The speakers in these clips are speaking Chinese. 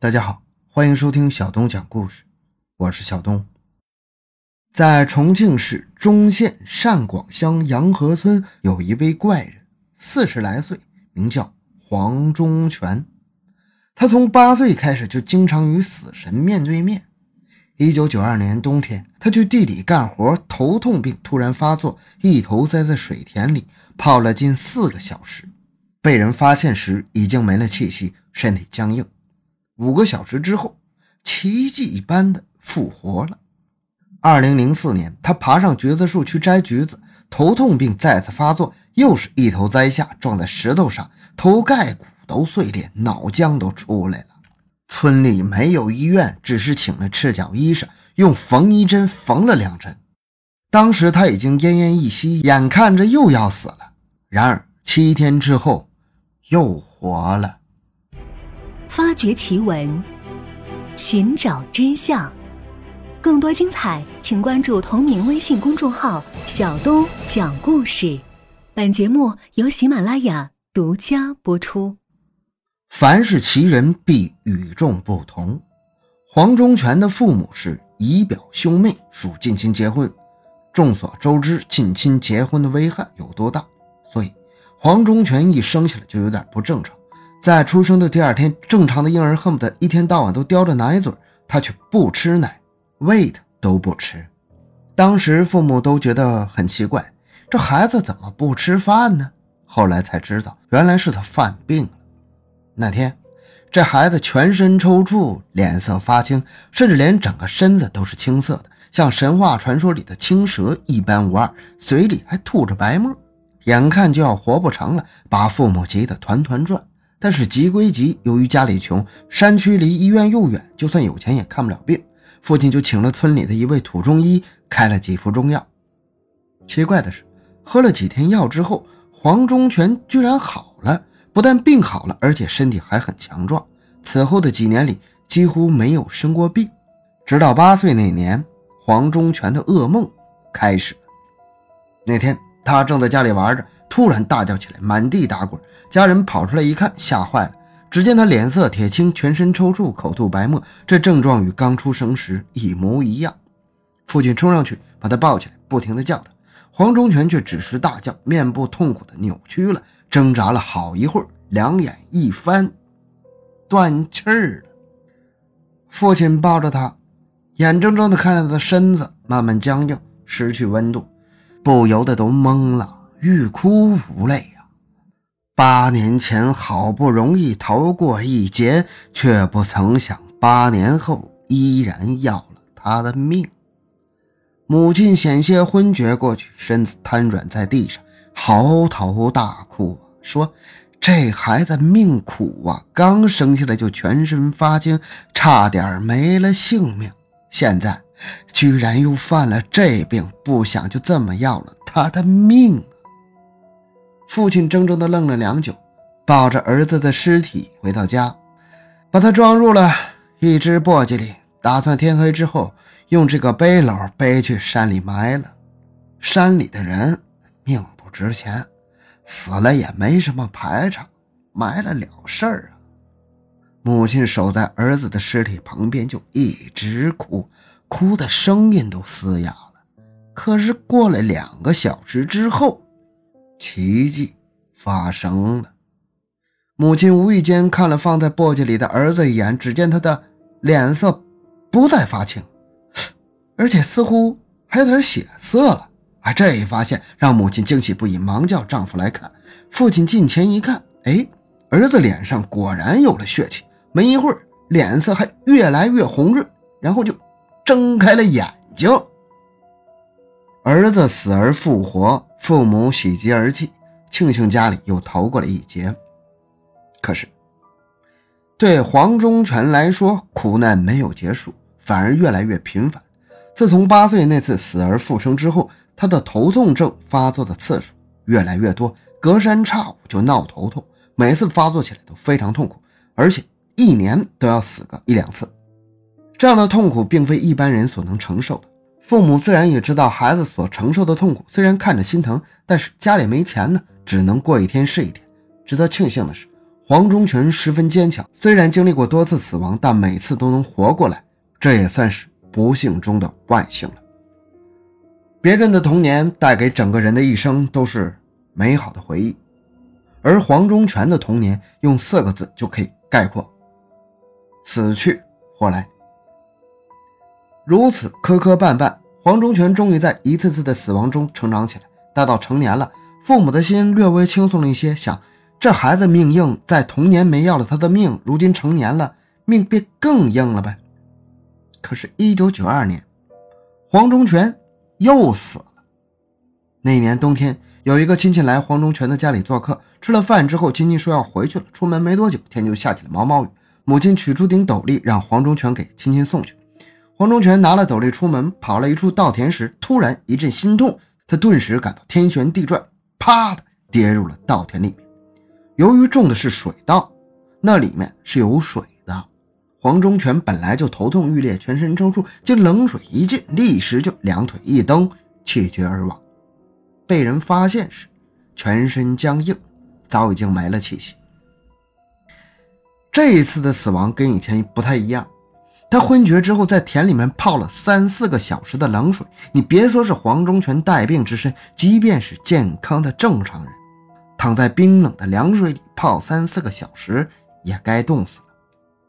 大家好，欢迎收听小东讲故事，我是小东。在重庆市忠县单广乡杨河村，有一位怪人，四十来岁，名叫黄忠全。他从八岁开始就经常与死神面对面。一九九二年冬天，他去地里干活，头痛病突然发作，一头栽在水田里，泡了近四个小时。被人发现时，已经没了气息，身体僵硬。五个小时之后，奇迹一般的复活了。二零零四年，他爬上橘子树去摘橘子，头痛病再次发作，又是一头栽下，撞在石头上，头盖骨都碎裂，脑浆都出来了。村里没有医院，只是请了赤脚医生，用缝衣针缝了两针。当时他已经奄奄一息，眼看着又要死了。然而七天之后，又活了。发掘奇闻，寻找真相，更多精彩，请关注同名微信公众号“小东讲故事”。本节目由喜马拉雅独家播出。凡是奇人，必与众不同。黄忠全的父母是姨表兄妹，属近亲结婚。众所周知，近亲结婚的危害有多大，所以黄忠全一生下来就有点不正常。在出生的第二天，正常的婴儿恨不得一天到晚都叼着奶嘴，他却不吃奶，喂的都不吃。当时父母都觉得很奇怪，这孩子怎么不吃饭呢？后来才知道，原来是他犯病了。那天，这孩子全身抽搐，脸色发青，甚至连整个身子都是青色的，像神话传说里的青蛇一般无二，嘴里还吐着白沫，眼看就要活不成了，把父母急得团团转。但是急归急，由于家里穷，山区离医院又远，就算有钱也看不了病。父亲就请了村里的一位土中医，开了几副中药。奇怪的是，喝了几天药之后，黄忠全居然好了，不但病好了，而且身体还很强壮。此后的几年里，几乎没有生过病。直到八岁那年，黄忠全的噩梦开始了。那天，他正在家里玩着。突然大叫起来，满地打滚。家人跑出来一看，吓坏了。只见他脸色铁青，全身抽搐，口吐白沫，这症状与刚出生时一模一样。父亲冲上去把他抱起来，不停地叫他。黄忠全却只是大叫，面部痛苦的扭曲了，挣扎了好一会儿，两眼一翻，断气儿了。父亲抱着他，眼睁睁地看着他的身子慢慢僵硬，失去温度，不由得都懵了。欲哭无泪呀！八年前好不容易逃过一劫，却不曾想八年后依然要了他的命。母亲险些昏厥过去，身子瘫软在地上，嚎啕大哭，说：“这孩子命苦啊！刚生下来就全身发青，差点没了性命，现在居然又犯了这病，不想就这么要了他的命。”父亲怔怔地愣了良久，抱着儿子的尸体回到家，把他装入了一只簸箕里，打算天黑之后用这个背篓背去山里埋了。山里的人命不值钱，死了也没什么排场，埋了了事儿啊。母亲守在儿子的尸体旁边，就一直哭，哭的声音都嘶哑了。可是过了两个小时之后，奇迹发生了，母亲无意间看了放在簸箕里的儿子一眼，只见他的脸色不再发青，而且似乎还有点血色了。啊，这一发现让母亲惊喜不已，忙叫丈夫来看。父亲近前一看，哎，儿子脸上果然有了血气，没一会儿脸色还越来越红润，然后就睁开了眼睛。儿子死而复活。父母喜极而泣，庆幸家里又逃过了一劫。可是，对黄忠全来说，苦难没有结束，反而越来越频繁。自从八岁那次死而复生之后，他的头痛症发作的次数越来越多，隔三差五就闹头痛，每次发作起来都非常痛苦，而且一年都要死个一两次。这样的痛苦并非一般人所能承受的。父母自然也知道孩子所承受的痛苦，虽然看着心疼，但是家里没钱呢，只能过一天是一天。值得庆幸的是，黄忠全十分坚强，虽然经历过多次死亡，但每次都能活过来，这也算是不幸中的万幸了。别人的童年带给整个人的一生都是美好的回忆，而黄忠全的童年用四个字就可以概括：死去活来。如此磕磕绊绊，黄忠全终于在一次次的死亡中成长起来。待到成年了，父母的心略微轻松了一些，想这孩子命硬，在童年没要了他的命，如今成年了，命便更硬了呗。可是，一九九二年，黄忠全又死了。那年冬天，有一个亲戚来黄忠全的家里做客，吃了饭之后，亲戚说要回去了。出门没多久，天就下起了毛毛雨。母亲取出顶斗笠，让黄忠全给亲戚送去。黄忠全拿了斗笠出门，跑了一处稻田时，突然一阵心痛，他顿时感到天旋地转，啪的跌入了稻田里面。由于种的是水稻，那里面是有水的。黄忠全本来就头痛欲裂，全身抽搐，经冷水一浸，立时就两腿一蹬，气绝而亡。被人发现时，全身僵硬，早已经没了气息。这一次的死亡跟以前不太一样。他昏厥之后，在田里面泡了三四个小时的冷水。你别说是黄忠全带病之身，即便是健康的正常人，躺在冰冷的凉水里泡三四个小时，也该冻死了。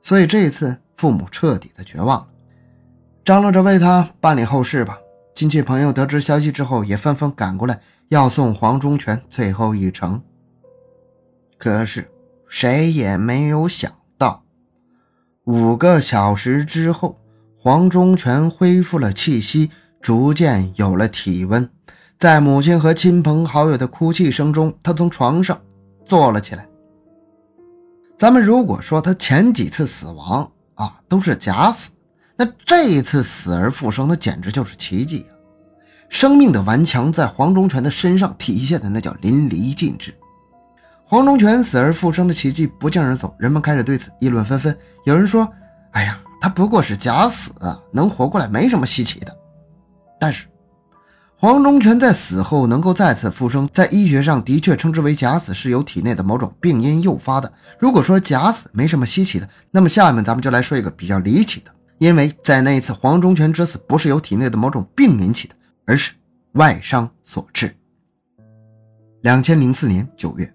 所以这一次，父母彻底的绝望了，张罗着为他办理后事吧。亲戚朋友得知消息之后，也纷纷赶过来要送黄忠全最后一程。可是谁也没有想。五个小时之后，黄忠全恢复了气息，逐渐有了体温。在母亲和亲朋好友的哭泣声中，他从床上坐了起来。咱们如果说他前几次死亡啊都是假死，那这一次死而复生，那简直就是奇迹啊！生命的顽强在黄忠全的身上体现的那叫淋漓尽致。黄忠全死而复生的奇迹不胫而走，人们开始对此议论纷纷。有人说：“哎呀，他不过是假死，能活过来没什么稀奇的。”但是，黄忠全在死后能够再次复生，在医学上的确称之为假死，是由体内的某种病因诱发的。如果说假死没什么稀奇的，那么下面咱们就来说一个比较离奇的，因为在那一次黄忠全之死不是由体内的某种病引起的，而是外伤所致。两千零四年九月。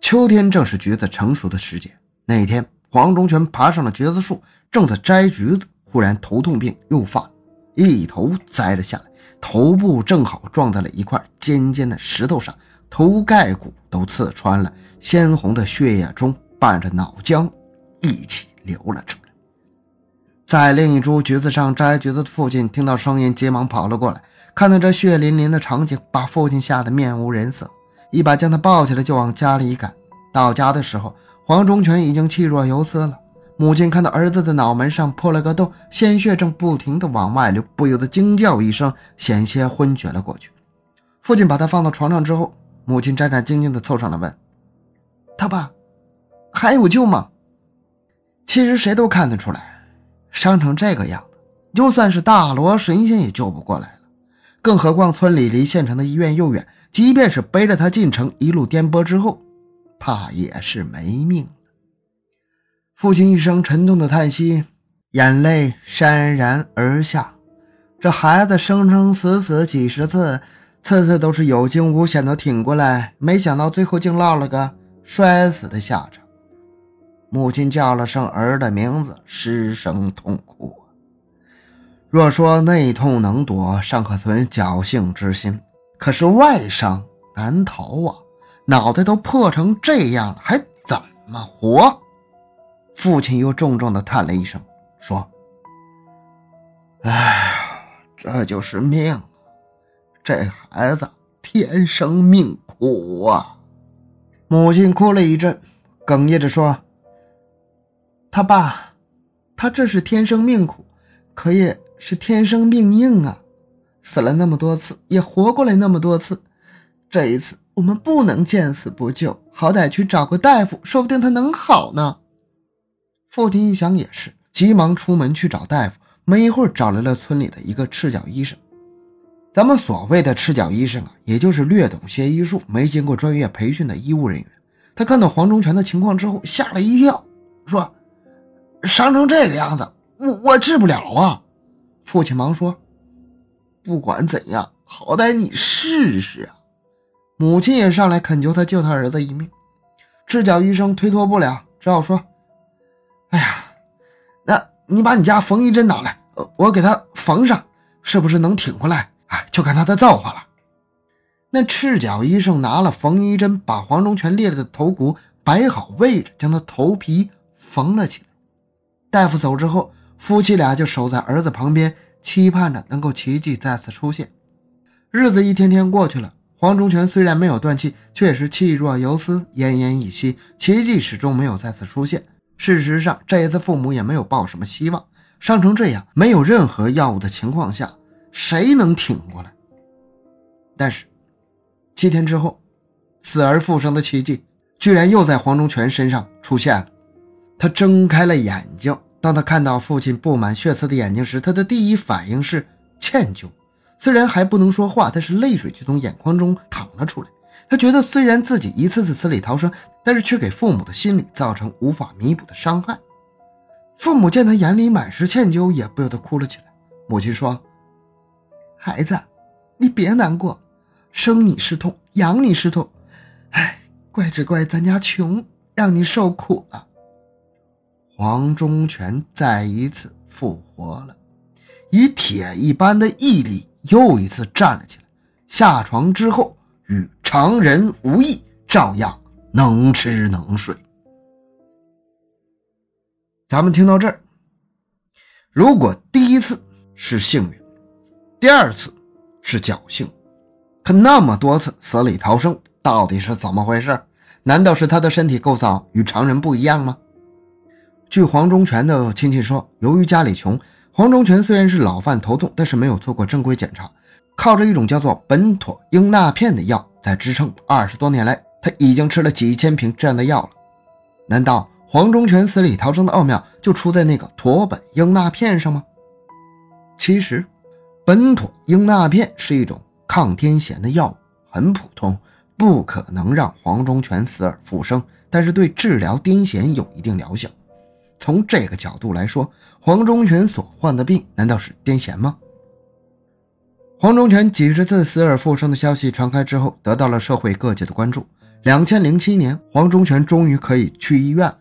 秋天正是橘子成熟的时节。那一天，黄忠全爬上了橘子树，正在摘橘子，忽然头痛病又犯了，一头栽了下来，头部正好撞在了一块尖尖的石头上，头盖骨都刺穿了，鲜红的血液中伴着脑浆一起流了出来。在另一株橘子上摘橘子的父亲听到声音，急忙跑了过来，看到这血淋淋的场景，把父亲吓得面无人色。一把将他抱起来，就往家里赶。到家的时候，黄忠全已经气若游丝了。母亲看到儿子的脑门上破了个洞，鲜血正不停地往外流，不由得惊叫一声，险些昏厥了过去。父亲把他放到床上之后，母亲战战兢兢地凑上来问：“他爸还有救吗？”其实谁都看得出来，伤成这个样子，就算是大罗神仙也救不过来了。更何况村里离县城的医院又远。即便是背着他进城，一路颠簸之后，怕也是没命父亲一声沉痛的叹息，眼泪潸然而下。这孩子生生死死几十次，次次都是有惊无险的挺过来，没想到最后竟落了个摔死的下场。母亲叫了声儿的名字，失声痛哭。若说内痛能躲，尚可存侥幸之心。可是外伤难逃啊！脑袋都破成这样了，还怎么活？父亲又重重的叹了一声，说：“哎，这就是命，这孩子天生命苦啊！”母亲哭了一阵，哽咽着说：“他爸，他这是天生命苦，可也是天生命硬啊。”死了那么多次，也活过来那么多次，这一次我们不能见死不救，好歹去找个大夫，说不定他能好呢。父亲一想也是，急忙出门去找大夫。没一会儿，找来了村里的一个赤脚医生。咱们所谓的赤脚医生啊，也就是略懂些医术、没经过专业培训的医务人员。他看到黄忠全的情况之后，吓了一跳，说：“伤成这个样子，我我治不了啊！”父亲忙说：“不管怎样，好歹你试试啊！”母亲也上来恳求他救他儿子一命。赤脚医生推脱不了，只好说：“哎呀，那你把你家缝衣针拿来，我给他缝上，是不是能挺过来？哎，就看他的造化了。”那赤脚医生拿了缝衣针，把黄忠全裂了的头骨摆好位置，将他头皮缝了起来。大夫走之后，夫妻俩就守在儿子旁边，期盼着能够奇迹再次出现。日子一天天过去了，黄忠全虽然没有断气，却是气若游丝，奄奄一息。奇迹始终没有再次出现。事实上，这一次父母也没有抱什么希望。伤成这样，没有任何药物的情况下，谁能挺过来？但是。七天之后，死而复生的奇迹居然又在黄忠全身上出现了。他睁开了眼睛，当他看到父亲布满血丝的眼睛时，他的第一反应是歉疚。虽然还不能说话，但是泪水却从眼眶中淌了出来。他觉得，虽然自己一次次死里逃生，但是却给父母的心里造成无法弥补的伤害。父母见他眼里满是歉疚，也不由得哭了起来。母亲说：“孩子，你别难过。”生你是痛，养你是痛，哎，怪只怪咱家穷，让你受苦了。黄忠全再一次复活了，以铁一般的毅力又一次站了起来。下床之后与常人无异，照样能吃能睡。咱们听到这儿，如果第一次是幸运，第二次是侥幸。可那么多次死里逃生，到底是怎么回事？难道是他的身体构造与常人不一样吗？据黄忠全的亲戚说，由于家里穷，黄忠全虽然是老犯头痛，但是没有做过正规检查，靠着一种叫做苯妥英钠片的药在支撑。二十多年来，他已经吃了几千瓶这样的药了。难道黄忠全死里逃生的奥妙就出在那个妥苯英钠片上吗？其实，苯妥英钠片是一种。抗癫痫的药物很普通，不可能让黄忠全死而复生，但是对治疗癫痫有一定疗效。从这个角度来说，黄忠全所患的病难道是癫痫吗？黄忠全几十次死而复生的消息传开之后，得到了社会各界的关注。两千零七年，黄忠全终于可以去医院了，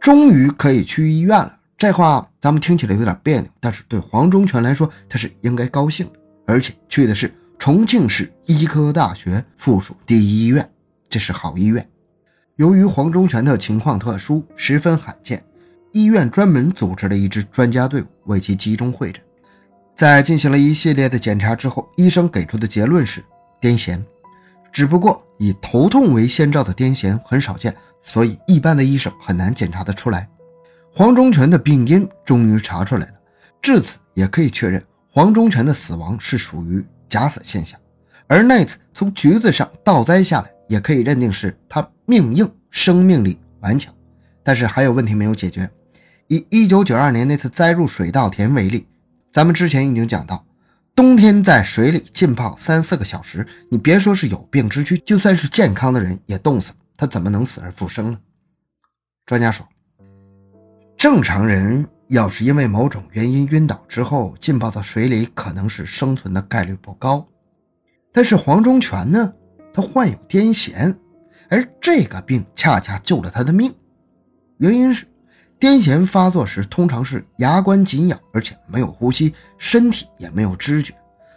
终于可以去医院了。这话咱们听起来有点别扭，但是对黄忠全来说，他是应该高兴的，而且去的是。重庆市医科大学附属第一医院，这是好医院。由于黄忠全的情况特殊，十分罕见，医院专门组织了一支专家队伍为其集中会诊。在进行了一系列的检查之后，医生给出的结论是癫痫。只不过以头痛为先兆的癫痫很少见，所以一般的医生很难检查得出来。黄忠全的病因终于查出来了，至此也可以确认黄忠全的死亡是属于。假死现象，而那次从橘子上倒栽下来，也可以认定是他命硬，生命力顽强。但是还有问题没有解决。以1992年那次栽入水稻田为例，咱们之前已经讲到，冬天在水里浸泡三四个小时，你别说是有病之躯，就算是健康的人也冻死了，他怎么能死而复生呢？专家说，正常人。要是因为某种原因晕倒之后浸泡到水里，可能是生存的概率不高。但是黄忠全呢，他患有癫痫，而这个病恰恰救了他的命。原因是，癫痫发作时通常是牙关紧咬，而且没有呼吸，身体也没有知觉。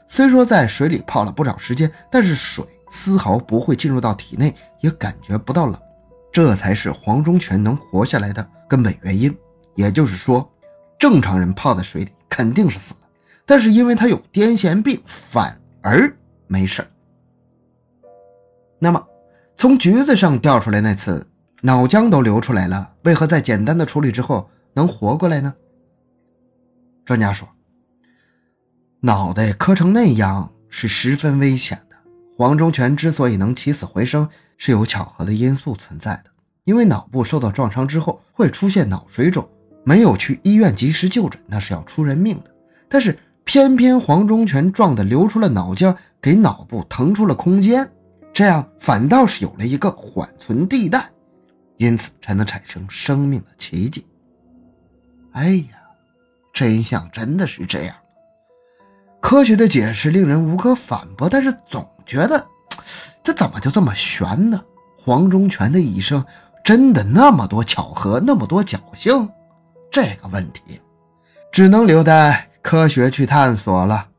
虽说在水里泡了不少时间，但是水丝毫不会进入到体内，也感觉不到冷。这才是黄忠全能活下来的根本原因。也就是说。正常人泡在水里肯定是死了，但是因为他有癫痫病，反而没事那么，从橘子上掉出来那次脑浆都流出来了，为何在简单的处理之后能活过来呢？专家说，脑袋磕成那样是十分危险的。黄忠全之所以能起死回生，是有巧合的因素存在的，因为脑部受到撞伤之后会出现脑水肿。没有去医院及时就诊，那是要出人命的。但是偏偏黄忠全撞的流出了脑浆，给脑部腾出了空间，这样反倒是有了一个缓存地带，因此才能产生生命的奇迹。哎呀，真相真的是这样。科学的解释令人无可反驳，但是总觉得这怎么就这么悬呢？黄忠全的一生真的那么多巧合，那么多侥幸？这个问题只能留待科学去探索了。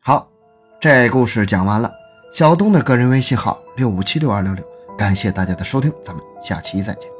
好，这故事讲完了。小东的个人微信号六五七六二六六，感谢大家的收听，咱们下期再见。